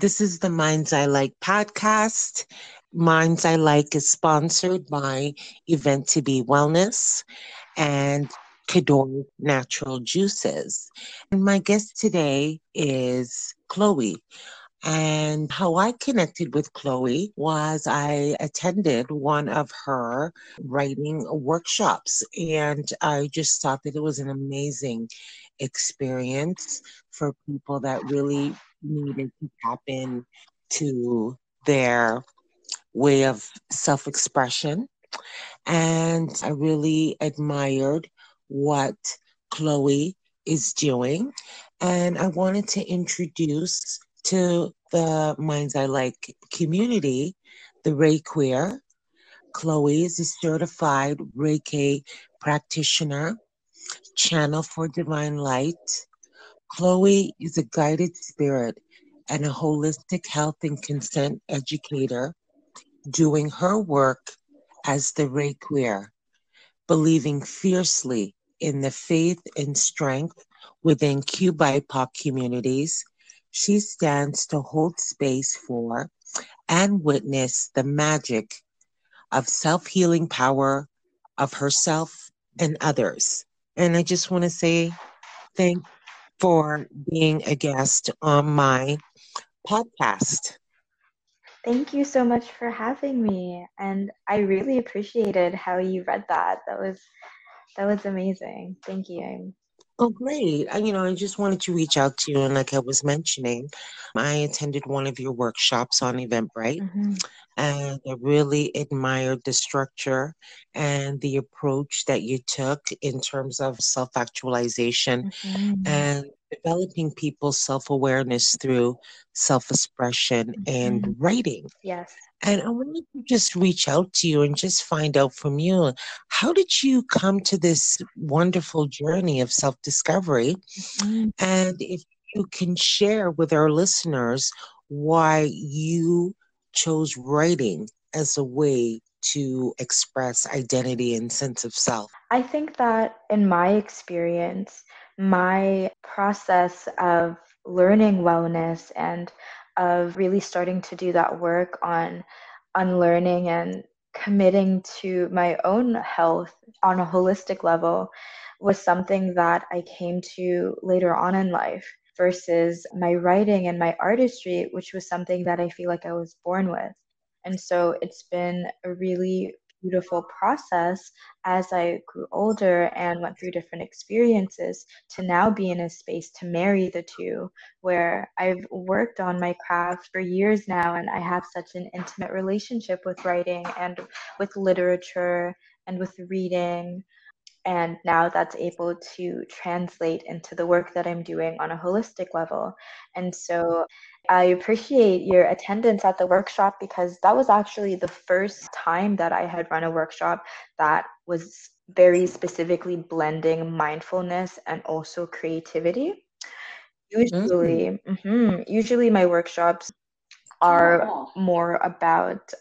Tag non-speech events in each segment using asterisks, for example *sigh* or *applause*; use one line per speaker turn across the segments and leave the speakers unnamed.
This is the Minds I Like podcast. Minds I Like is sponsored by Event to Be Wellness and Cador Natural Juices. And my guest today is Chloe. And how I connected with Chloe was I attended one of her writing workshops, and I just thought that it was an amazing experience for people that really needed to tap in to their way of self expression. And I really admired what Chloe is doing. And I wanted to introduce to the Minds I Like community the Ray Queer. Chloe is a certified Reiki practitioner, channel for divine light, Chloe is a guided spirit and a holistic health and consent educator doing her work as the Queer, believing fiercely in the faith and strength within Q BIPOC communities. She stands to hold space for and witness the magic of self healing power of herself and others. And I just want to say thank for being a guest on my podcast.
Thank you so much for having me. And I really appreciated how you read that. That was that was amazing. Thank you.
Oh, great. I, you know, I just wanted to reach out to you. And like I was mentioning, I attended one of your workshops on Eventbrite. Mm-hmm. And I really admired the structure and the approach that you took in terms of self actualization mm-hmm. and developing people's self awareness through self expression mm-hmm. and writing.
Yes.
And I wanted to just reach out to you and just find out from you how did you come to this wonderful journey of self discovery? Mm-hmm. And if you can share with our listeners why you chose writing as a way to express identity and sense of self?
I think that in my experience, my process of learning wellness and of really starting to do that work on unlearning and committing to my own health on a holistic level was something that I came to later on in life versus my writing and my artistry, which was something that I feel like I was born with. And so it's been a really beautiful process as I grew older and went through different experiences to now be in a space to marry the two, where I've worked on my craft for years now and I have such an intimate relationship with writing and with literature and with reading. And now that's able to translate into the work that I'm doing on a holistic level. And so I appreciate your attendance at the workshop because that was actually the first time that I had run a workshop that was very specifically blending mindfulness and also creativity. Usually, mm-hmm. Mm-hmm, usually my workshops are more about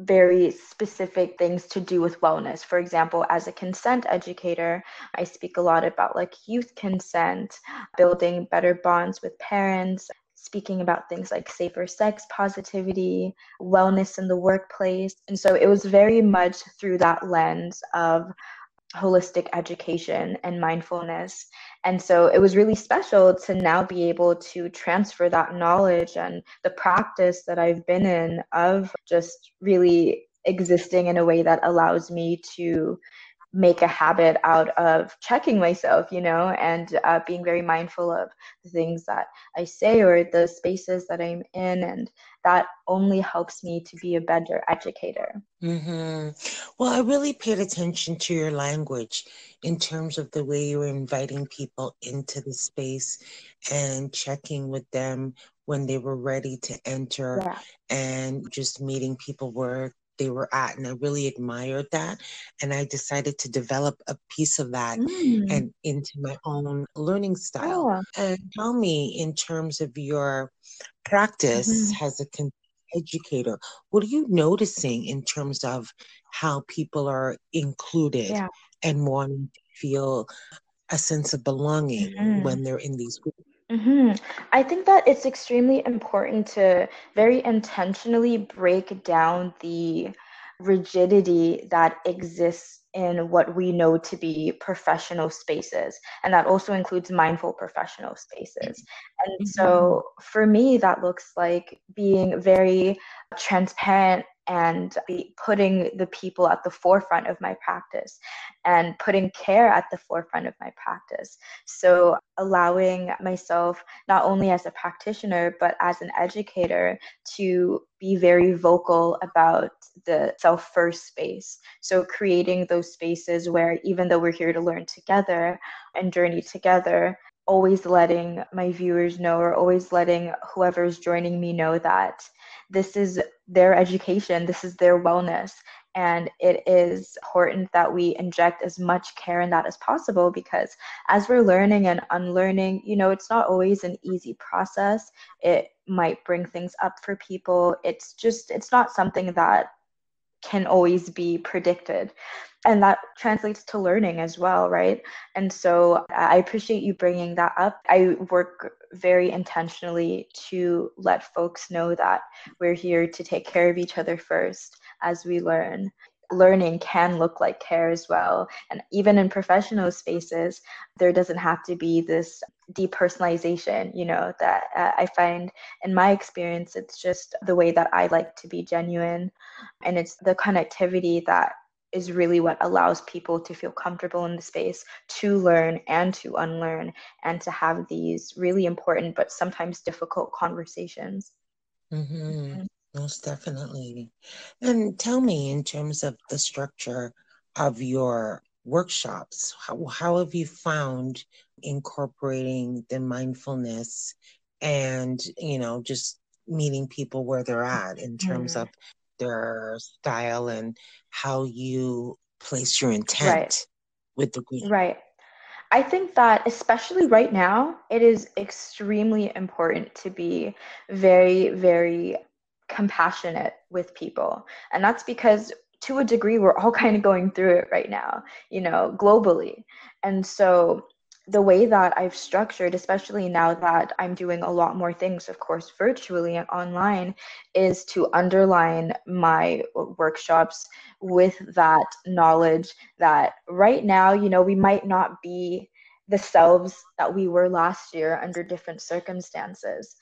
very specific things to do with wellness. For example, as a consent educator, I speak a lot about like youth consent, building better bonds with parents, speaking about things like safer sex positivity, wellness in the workplace. And so it was very much through that lens of holistic education and mindfulness. And so it was really special to now be able to transfer that knowledge and the practice that I've been in of just really existing in a way that allows me to make a habit out of checking myself, you know, and uh, being very mindful of the things that I say or the spaces that I'm in. And that only helps me to be a better educator.
Mm-hmm. Well, I really paid attention to your language in terms of the way you were inviting people into the space and checking with them when they were ready to enter yeah. and just meeting people where they were at and i really admired that and i decided to develop a piece of that mm. and into my own learning style oh. and tell me in terms of your practice mm-hmm. as a con- educator what are you noticing in terms of how people are included yeah. and wanting to feel a sense of belonging mm-hmm. when they're in these groups
Mm-hmm. I think that it's extremely important to very intentionally break down the rigidity that exists in what we know to be professional spaces. And that also includes mindful professional spaces. And so mm-hmm. for me, that looks like being very transparent and be putting the people at the forefront of my practice and putting care at the forefront of my practice. So, allowing myself, not only as a practitioner, but as an educator, to be very vocal about the self first space. So, creating those spaces where even though we're here to learn together and journey together, always letting my viewers know or always letting whoever's joining me know that this is their education, this is their wellness. And it is important that we inject as much care in that as possible because as we're learning and unlearning, you know, it's not always an easy process. It might bring things up for people. It's just, it's not something that can always be predicted. And that translates to learning as well right? And so i appreciate you bringing that up. I work very intentionally to let folks know that we're here to take care of each other first as we learn learning can look like care as well. And even in professional spaces, there doesn't have to be this depersonalization, you know, that uh, I find in my experience, it's just the way that I like to be genuine. And it's the connectivity that is really what allows people to feel comfortable in the space to learn and to unlearn and to have these really important but sometimes difficult conversations.
Mm-hmm. Mm-hmm. Most definitely. And tell me, in terms of the structure of your workshops, how, how have you found incorporating the mindfulness and, you know, just meeting people where they're at in terms mm. of their style and how you place your intent right. with the group.
Right. I think that especially right now, it is extremely important to be very, very compassionate with people. And that's because to a degree we're all *laughs* kind of going through it right now, you know, globally. And so the way that I've structured, especially now that I'm doing a lot more things, of course, virtually and online, is to underline my workshops with that knowledge that right now, you know, we might not be the selves that we were last year under different circumstances.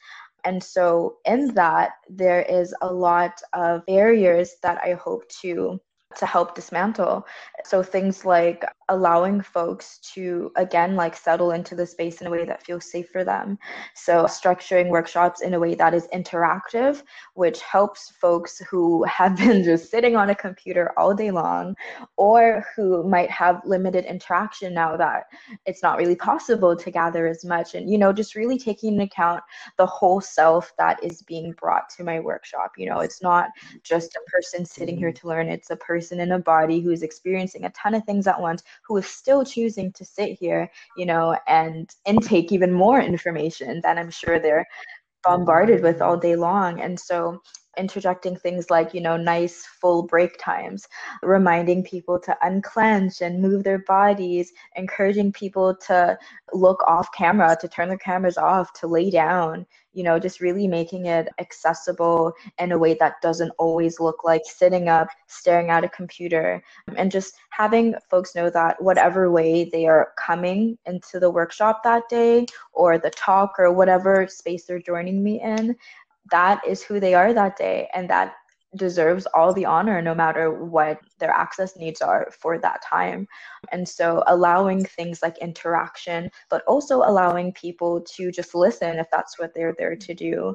And so, in that, there is a lot of barriers that I hope to to help dismantle. So things like allowing folks to again like settle into the space in a way that feels safe for them. So structuring workshops in a way that is interactive, which helps folks who *laughs* have been just sitting on a computer all day long or who might have limited interaction now that it's not really possible to gather as much and you know just really taking into account the whole self that is being brought to my workshop. You know, it's not just a person sitting here to learn, it's a person person in a body who is experiencing a ton of things at once, who is still choosing to sit here, you know, and intake even more information than I'm sure they're bombarded with all day long. And so interjecting things like, you know, nice full break times, reminding people to unclench and move their bodies, encouraging people to look off camera, to turn their cameras off, to lay down, you know, just really making it accessible in a way that doesn't always look like sitting up, staring at a computer, and just having folks know that whatever way they are coming into the workshop that day or the talk or whatever space they're joining me in, that is who they are that day and that deserves all the honor no matter what their access needs are for that time. And so allowing things like interaction, but also allowing people to just listen if that's what they're there to do.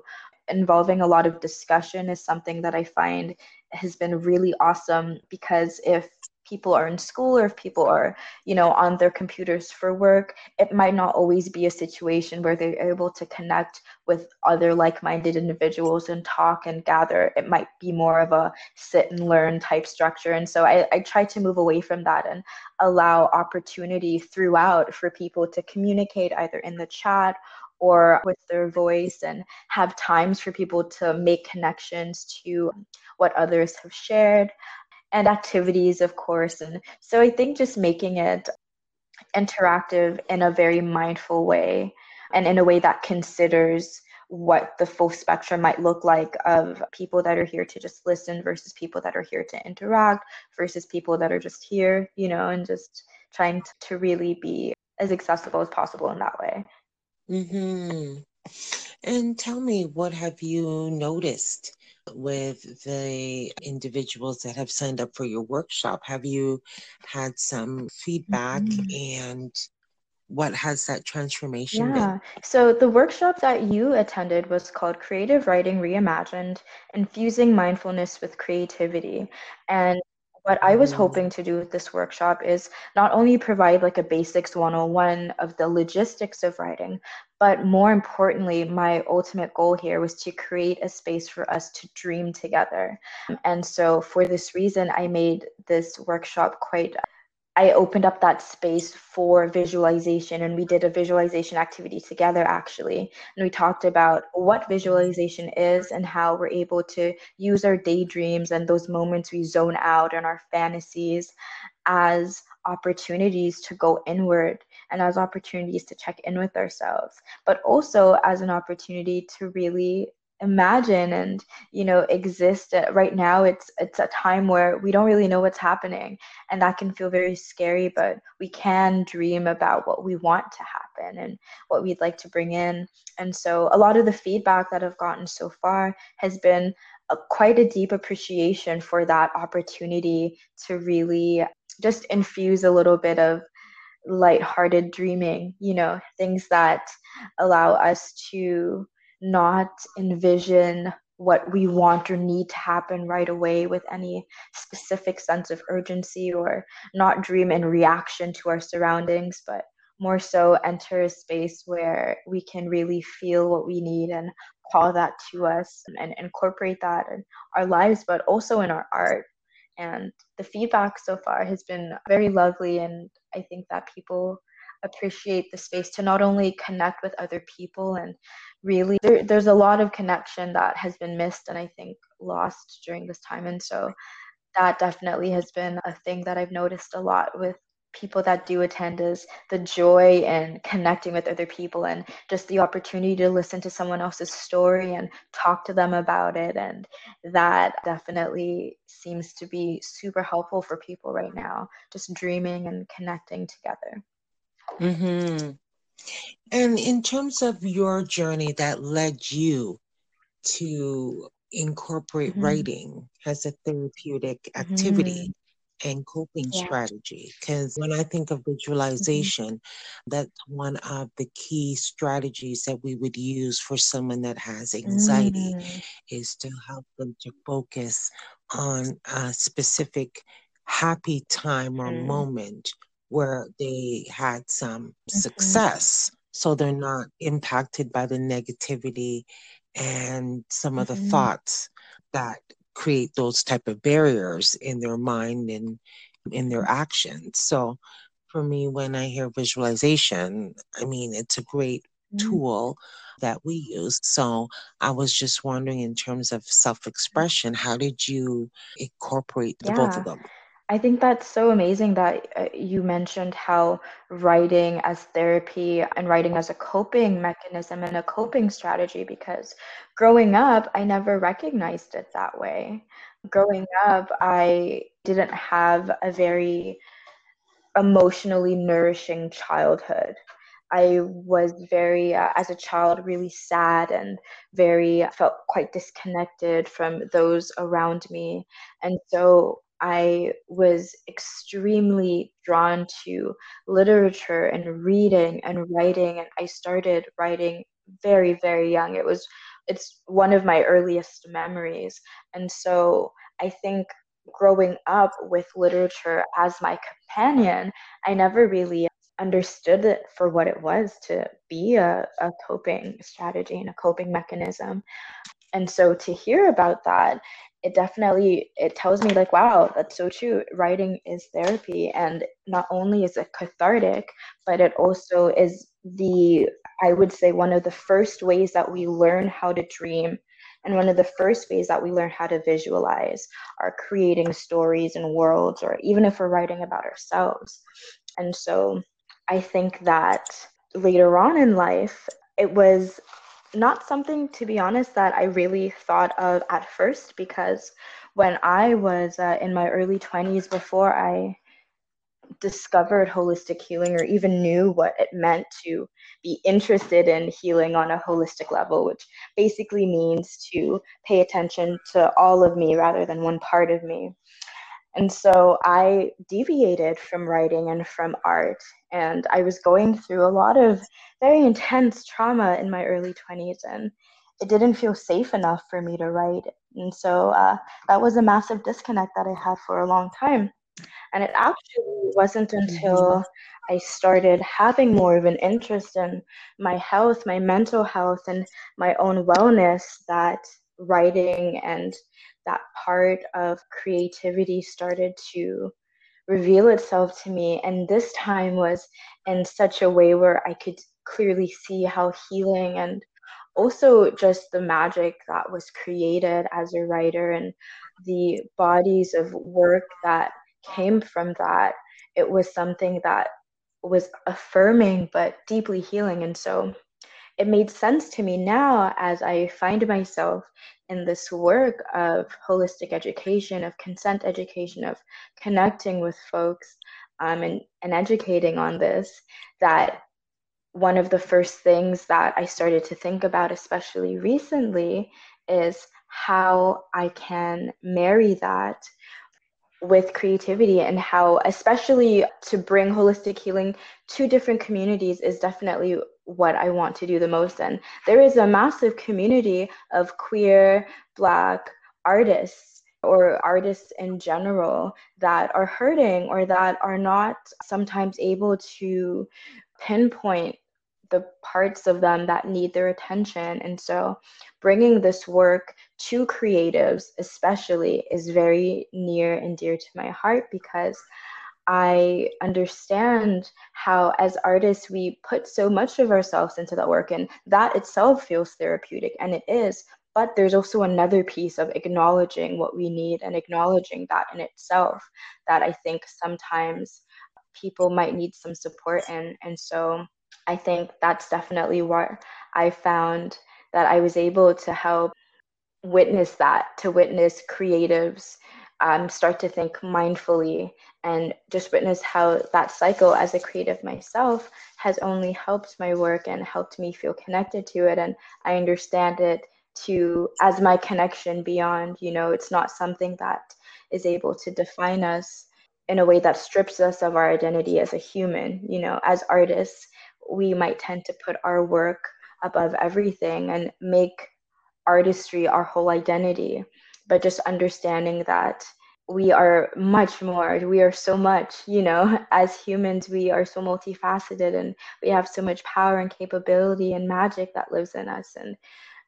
Involving a lot of discussion is something that I find has been really awesome because if people are in school or if people are you know on their computers for work it might not always be a situation where they're able to connect with other like-minded individuals and talk and gather. It might be more of a sit and learn type structure. And so i, I try to move away from that and allow opportunity throughout for people to communicate either in the chat or with their voice and have times for people to make connections to what others have shared and activities, of course. And so I think just making it interactive in a very mindful way and in a way that considers what the full spectrum might look like of people that are here to just listen versus people that are here to interact versus people that are just here, you know, and just trying to really be as accessible as possible in that way.
Mm-hmm. And tell me, what have you noticed with the individuals that have signed up for your workshop? Have you had some feedback mm-hmm. and what has that transformation yeah. been?
So the workshop that you attended was called Creative Writing Reimagined, Infusing Mindfulness with Creativity. And what I was mm. hoping to do with this workshop is not only provide like a basics 101 of the logistics of writing, but more importantly, my ultimate goal here was to create a space for us to dream together. And so for this reason, I made this workshop quite I opened up that space for visualization and we did a visualization activity together actually. And we talked about what visualization is and how we're able to use our daydreams and those moments we zone out and our fantasies as opportunities to go inward and as opportunities to check in with ourselves, but also as an opportunity to really imagine and you know exist uh, right now it's it's a time where we don't really know what's happening and that can feel very scary but we can dream about what we want to happen and what we'd like to bring in. And so a lot of the feedback that i've gotten so far has been a, quite a deep appreciation for that opportunity to really just infuse a little bit of light-hearted dreaming you know things that allow us to not envision what we want or need to happen right away with any specific sense of urgency or not dream in reaction to our surroundings, but more so enter a space where we can really feel what we need and call that to us and incorporate that in our lives, but also in our art. And the feedback so far has been very lovely, and I think that people appreciate the space to not only connect with other people and really there, there's a lot of connection that has been missed and i think lost during this time. And so that definitely has been a thing that i've noticed a lot with people that do attend is the joy and connecting with other people and just the opportunity to listen to someone else's story and talk to them about it. And that definitely seems to be super helpful for people right now just dreaming and connecting together.
Mm-hmm. And in terms of your journey that led you to incorporate mm-hmm. writing as a therapeutic activity mm-hmm. and coping yeah. strategy, because when I think of mm-hmm. visualization, mm-hmm. that's one of the key strategies that we would use for someone that has anxiety mm. is to help them to focus on a specific happy time or mm. moment where they had some mm-hmm. success so they're not impacted by the negativity and some of the mm-hmm. thoughts that create those type of barriers in their mind and in their actions so for me when i hear visualization i mean it's a great mm-hmm. tool that we use so i was just wondering in terms of self-expression how did you incorporate the yeah. both of them
I think that's so amazing that uh, you mentioned how writing as therapy and writing as a coping mechanism and a coping strategy because growing up, I never recognized it that way. Growing up, I didn't have a very emotionally nourishing childhood. I was very, uh, as a child, really sad and very felt quite disconnected from those around me. And so I was extremely drawn to literature and reading and writing, and I started writing very, very young. It was it's one of my earliest memories, and so I think growing up with literature as my companion, I never really understood it for what it was to be a, a coping strategy and a coping mechanism and so to hear about that it definitely it tells me like wow that's so true. Writing is therapy and not only is it cathartic but it also is the i would say one of the first ways that we learn how to dream and one of the first ways that we learn how to visualize are creating stories and worlds or even if we're writing about ourselves. And so i think that later on in life it was not something, to be honest, that I really thought of at first because when I was uh, in my early 20s, before I discovered holistic healing or even knew what it meant to be interested in healing on a holistic level, which basically means to pay attention to all of me rather than one part of me. And so I deviated from writing and from art. And I was going through a lot of very intense trauma in my early 20s, and it didn't feel safe enough for me to write. And so uh, that was a massive disconnect that I had for a long time. And it actually wasn't until. I started having more of an interest in my health, my mental health, and my own wellness that writing and that part of creativity started to reveal itself to me. And this time was in such a way where I could clearly see how healing and also just the magic that was created as a writer and the bodies of work that came from that, it was something that was affirming but deeply healing. And so it made sense to me now as I find myself in this work of holistic education, of consent education, of connecting with folks um, and, and educating on this, that one of the first things that I started to think about, especially recently, is how I can marry that with creativity and how especially to bring holistic healing to different communities is definitely what I want to do the most and there is a massive community of queer black artists or artists in general that are hurting or that are not sometimes able to pinpoint the parts of them that need their attention. And so bringing this work to creatives, especially, is very near and dear to my heart because I understand how, as artists, we put so much of ourselves into that work, and that itself feels therapeutic, and it is. But there's also another piece of acknowledging what we need and acknowledging that in itself that I think sometimes people might need some support in. And so I think that's definitely what I found that I was able to help witness that, to witness creatives um, start to think mindfully and just witness how that cycle as a creative myself has only helped my work and helped me feel connected to it. And I understand it to as my connection beyond, you know, it's not something that is able to define us in a way that strips us of our identity as a human. You know, as artists, we might tend to put our work above everything and make artistry our whole identity. But just understanding that we are much more, we are so much, you know, *laughs* as humans, we are so multifaceted and we have so much power and capability and magic that lives in us. And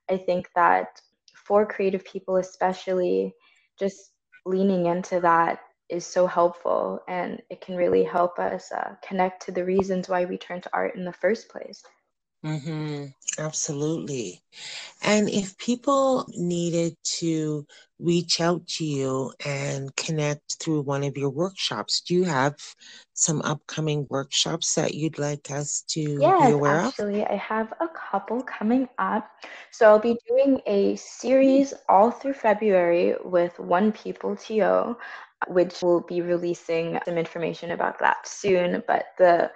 I think that for creative people, especially, just leaning into that is so helpful and it can really help us uh, connect to the reasons why we turn to art in the first place.
Mm-hmm. Absolutely. And if people needed to reach out to you and connect through one of your workshops, do you have some upcoming workshops that you'd like us to
yes,
be aware
actually, of? Actually, I have a couple coming up. So I'll be doing a series all through February with One People TO which will be releasing some information about that soon. But the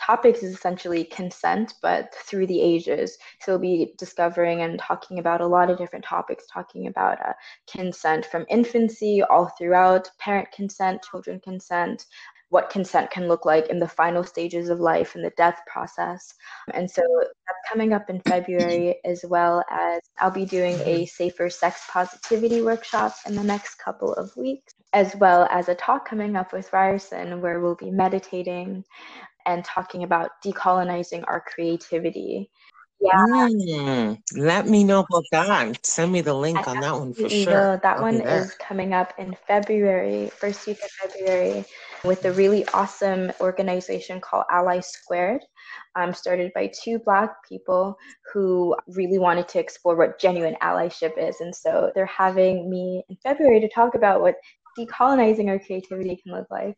topics is essentially consent, but through the ages. So we'll be discovering and talking about a lot of different topics, talking about uh, consent from infancy all throughout, parent consent, children consent, what consent can look like in the final stages of life and the death process. And so that's coming up in February, as well as I'll be doing a safer sex positivity workshop in the next couple of weeks, as well as a talk coming up with Ryerson where we'll be meditating and talking about decolonizing our creativity.
Yeah. Mm, let me know about that. Send me the link I on that one for sure.
Will. That I'll one is coming up in February, first week of February, with a really awesome organization called Ally Squared, um, started by two Black people who really wanted to explore what genuine allyship is. And so they're having me in February to talk about what decolonizing our creativity can look like,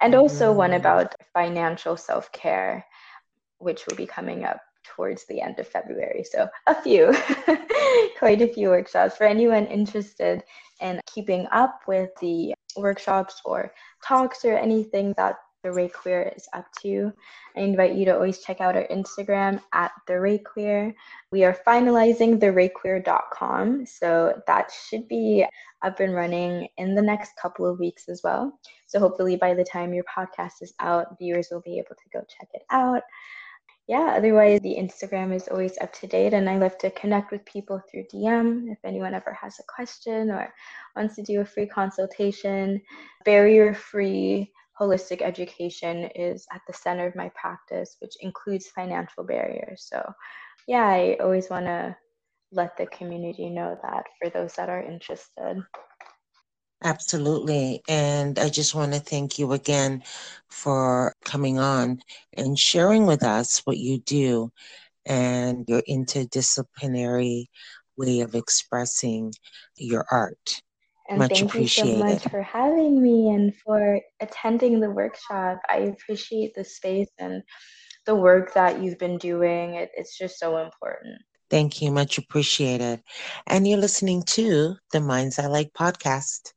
and also one about financial self care, which will be coming up towards the end of February. So, a few, *laughs* quite a few workshops. For anyone interested in keeping up with the workshops or talks or anything that the Ray Queer is up to. I invite you to always check out our Instagram at the Ray Queer. We are finalizing the rayqueer.com, so that should be up and running in the next couple of weeks as well. So hopefully by the time your podcast is out, viewers will be able to go check it out. Yeah, otherwise the Instagram is always up to date and I love to connect with people through DM if anyone ever has a question or wants to do a free consultation. Barrier free holistic education is at the center of my practice, which includes financial barriers. So, yeah, I always want to let the community know that for those that are interested.
Absolutely. And I just want to thank you again for coming on and sharing with us what you do and your interdisciplinary way of expressing your art.
And much thank appreciated. you so much for having me and for attending the workshop. I appreciate the space and the work that you've been doing. It, it's just so important.
Thank you. Much appreciated. And you're listening to the Minds I Like podcast.